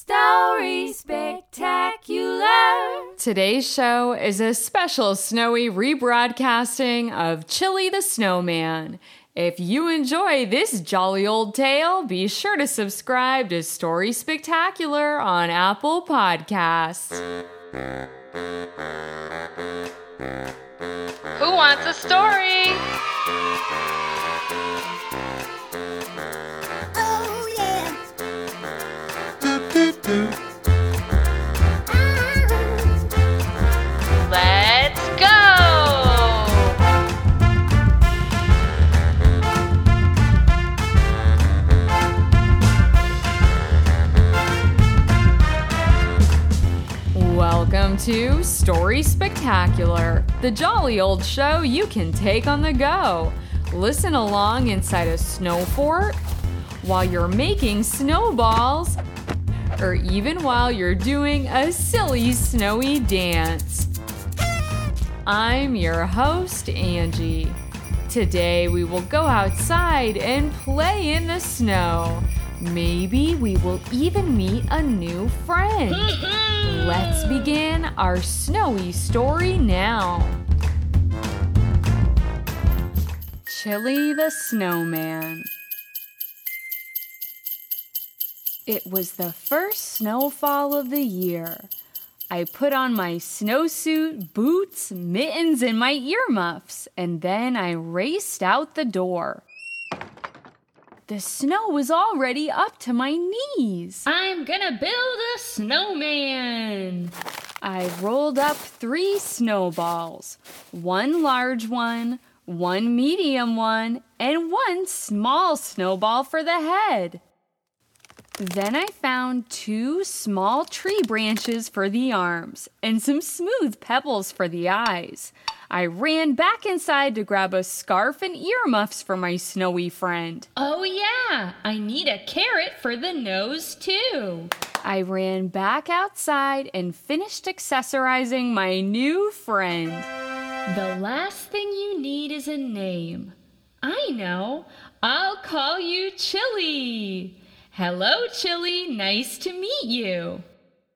Story Spectacular. Today's show is a special snowy rebroadcasting of Chilly the Snowman. If you enjoy this jolly old tale, be sure to subscribe to Story Spectacular on Apple Podcasts. Who wants a story? To Story Spectacular, the jolly old show you can take on the go. Listen along inside a snow fort while you're making snowballs, or even while you're doing a silly snowy dance. I'm your host, Angie. Today we will go outside and play in the snow. Maybe we will even meet a new friend. Let's begin our snowy story now. Chilly the Snowman. It was the first snowfall of the year. I put on my snowsuit, boots, mittens, and my earmuffs, and then I raced out the door. The snow was already up to my knees. I'm gonna build a snowman. I rolled up three snowballs one large one, one medium one, and one small snowball for the head. Then I found two small tree branches for the arms and some smooth pebbles for the eyes. I ran back inside to grab a scarf and earmuffs for my snowy friend. Oh, yeah, I need a carrot for the nose, too. I ran back outside and finished accessorizing my new friend. The last thing you need is a name. I know. I'll call you Chilly. Hello, Chilly. Nice to meet you.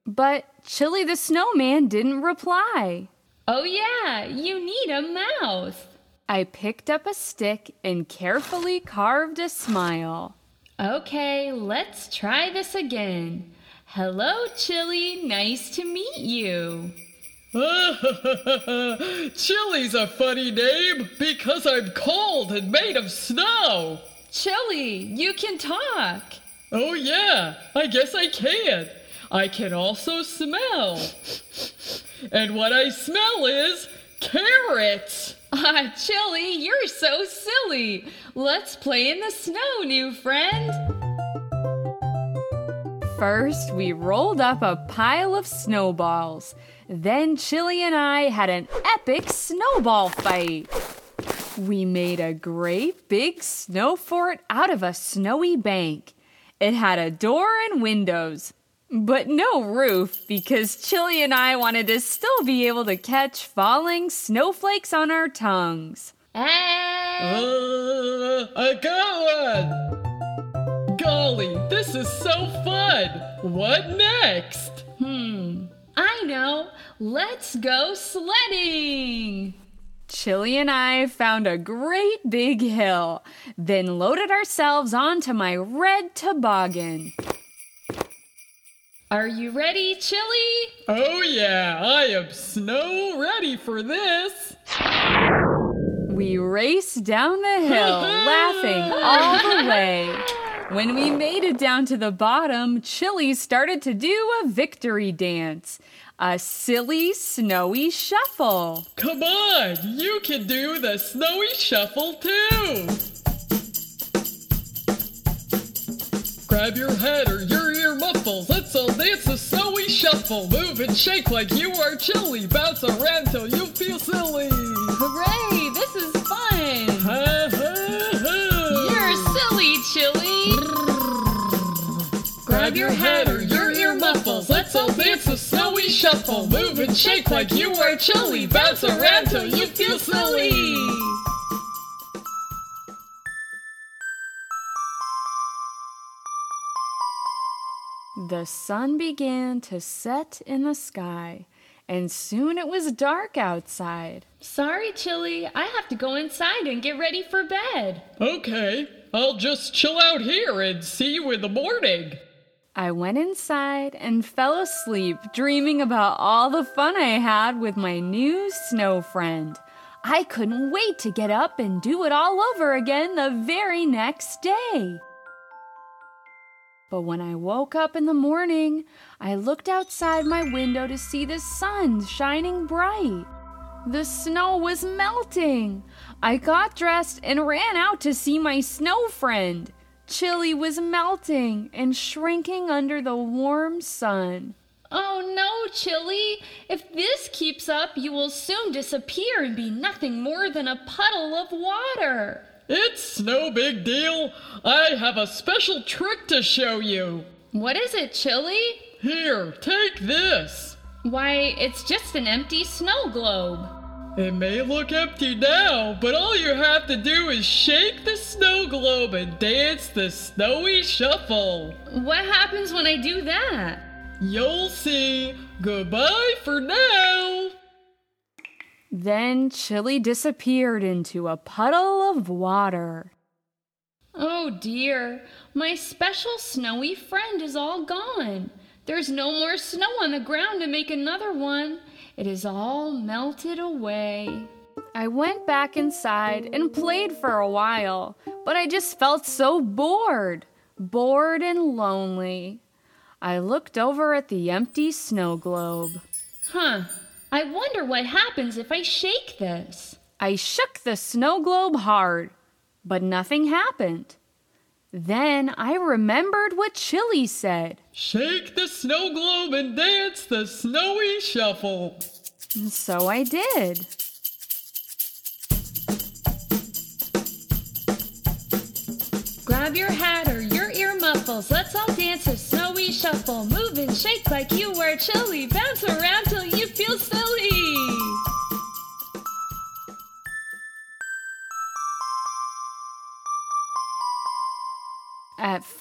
But Chilly the Snowman didn't reply. Oh, yeah, you need a mouth. I picked up a stick and carefully carved a smile. Okay, let's try this again. Hello, Chilly. Nice to meet you. Chilly's a funny name because I'm cold and made of snow. Chilly, you can talk. Oh, yeah, I guess I can. I can also smell. And what I smell is carrots. Ah, Chilly, you're so silly. Let's play in the snow, new friend. First, we rolled up a pile of snowballs. Then Chilly and I had an epic snowball fight. We made a great big snow fort out of a snowy bank. It had a door and windows, but no roof because Chilly and I wanted to still be able to catch falling snowflakes on our tongues. Ah, Uh, I got one. Golly, this is so fun. What next? hmm. I know. Let's go sledding. Chilly and I found a great big hill, then loaded ourselves onto my red toboggan. Are you ready, Chilly? Oh, yeah, I am snow ready for this. We raced down the hill, laughing all the way. When we made it down to the bottom, Chilly started to do a victory dance. A silly, snowy shuffle. Come on, you can do the snowy shuffle too. Grab your head or your ear muffles. Let's all dance a snowy shuffle. Move and shake like you are chilly. Bounce around till you feel silly. Hooray! This is fun. Ha ha ha. You're silly, Chilly. Grab your head or your ear muffles. Let's all dance the snowy shuffle. Move and shake like you are chilly. Bounce around till you feel silly. The sun began to set in the sky, and soon it was dark outside. Sorry, Chilly. I have to go inside and get ready for bed. Okay, I'll just chill out here and see you in the morning. I went inside and fell asleep, dreaming about all the fun I had with my new snow friend. I couldn't wait to get up and do it all over again the very next day. But when I woke up in the morning, I looked outside my window to see the sun shining bright. The snow was melting. I got dressed and ran out to see my snow friend. Chilly was melting and shrinking under the warm sun. Oh no, Chilly! If this keeps up, you will soon disappear and be nothing more than a puddle of water. It's no big deal. I have a special trick to show you. What is it, Chilly? Here, take this. Why, it's just an empty snow globe. It may look empty now, but all you have to do is shake the snow globe and dance the snowy shuffle. What happens when I do that? You'll see. Goodbye for now. Then Chilly disappeared into a puddle of water. Oh dear, my special snowy friend is all gone. There's no more snow on the ground to make another one. It is all melted away. I went back inside and played for a while, but I just felt so bored, bored and lonely. I looked over at the empty snow globe. Huh, I wonder what happens if I shake this. I shook the snow globe hard, but nothing happened. Then I remembered what Chilly said. Shake the snow globe and dance the snowy shuffle. So I did. Grab your hat or your ear muffles. Let's all dance a snowy shuffle. Move and shake like you were chilly. Bounce around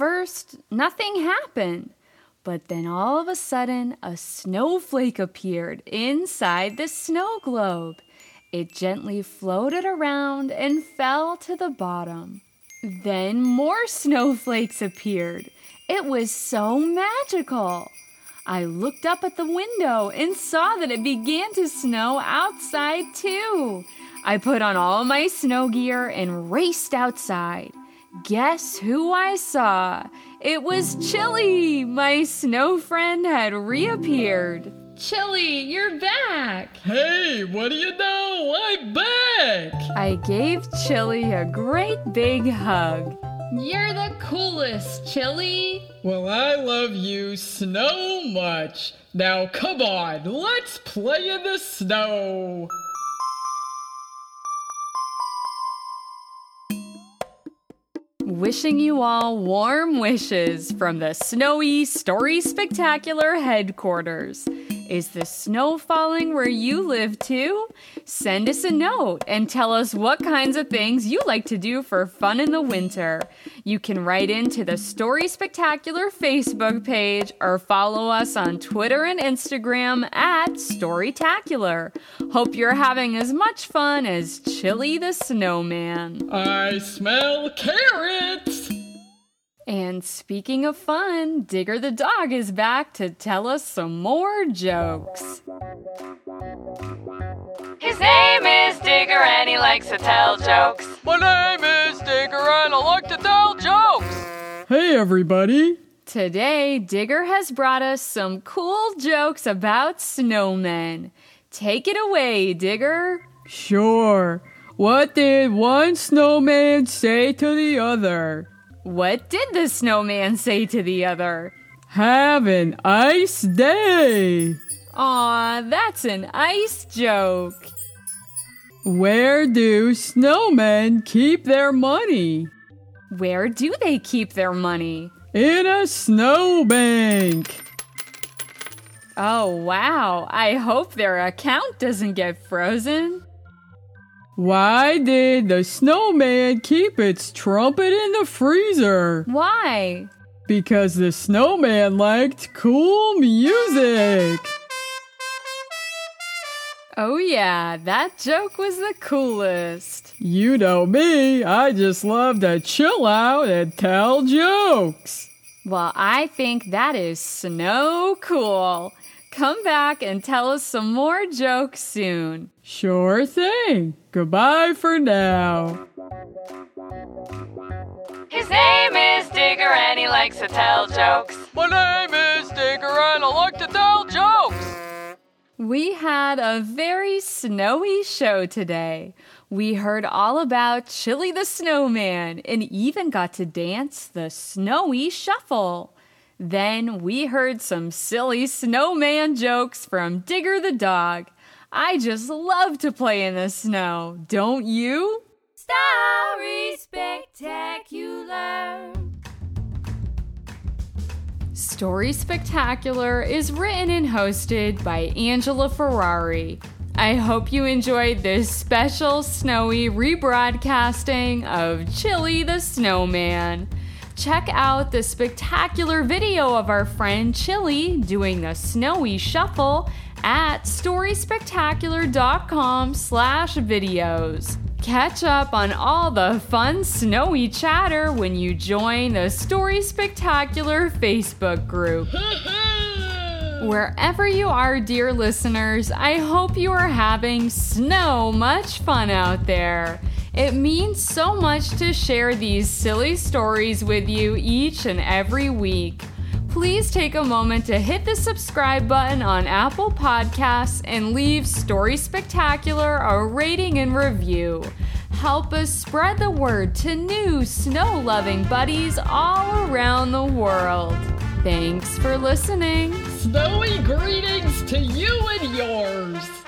first, nothing happened. But then all of a sudden, a snowflake appeared inside the snow globe. It gently floated around and fell to the bottom. Then more snowflakes appeared. It was so magical. I looked up at the window and saw that it began to snow outside too. I put on all my snow gear and raced outside. Guess who I saw? It was Chilly! My snow friend had reappeared. Chilly, you're back. Hey, what do you know? I'm back. I gave Chilly a great big hug. You're the coolest, Chilly. Well, I love you so much. Now, come on, let's play in the snow. Wishing you all warm wishes from the Snowy Story Spectacular headquarters. Is the snow falling where you live too? Send us a note and tell us what kinds of things you like to do for fun in the winter. You can write into the Story Spectacular Facebook page or follow us on Twitter and Instagram at Storytacular. Hope you're having as much fun as Chilly the Snowman. I smell carrots. And speaking of fun, Digger the dog is back to tell us some more jokes. His name is Digger and he likes to tell jokes. My name is Digger and I like to tell jokes. Hey, everybody. Today, Digger has brought us some cool jokes about snowmen. Take it away, Digger. Sure. What did one snowman say to the other? What did the snowman say to the other? Have an ice day. Aw, that's an ice joke. Where do snowmen keep their money? Where do they keep their money? In a snowbank. Oh, wow. I hope their account doesn't get frozen. Why did the snowman keep its trumpet in the freezer? Why? because the snowman liked cool music. Oh, yeah, that joke was the coolest. You know me, I just love to chill out and tell jokes. Well, I think that is snow cool. Come back and tell us some more jokes soon. Sure thing. Goodbye for now. His name is Digger and he likes to tell jokes. My name is Digger and I like to tell jokes. We had a very snowy show today. We heard all about Chilly the Snowman and even got to dance the snowy shuffle. Then we heard some silly snowman jokes from Digger the dog. I just love to play in the snow, don't you? Story Spectacular. Story Spectacular is written and hosted by Angela Ferrari. I hope you enjoyed this special snowy rebroadcasting of Chilly the Snowman. Check out the spectacular video of our friend Chilly doing the snowy shuffle at storyspectacular.com slash videos. Catch up on all the fun snowy chatter when you join the Story Spectacular Facebook group. Wherever you are, dear listeners, I hope you are having so much fun out there. It means so much to share these silly stories with you each and every week. Please take a moment to hit the subscribe button on Apple Podcasts and leave Story Spectacular a rating and review. Help us spread the word to new snow loving buddies all around the world. Thanks for listening. Snowy greetings to you and yours.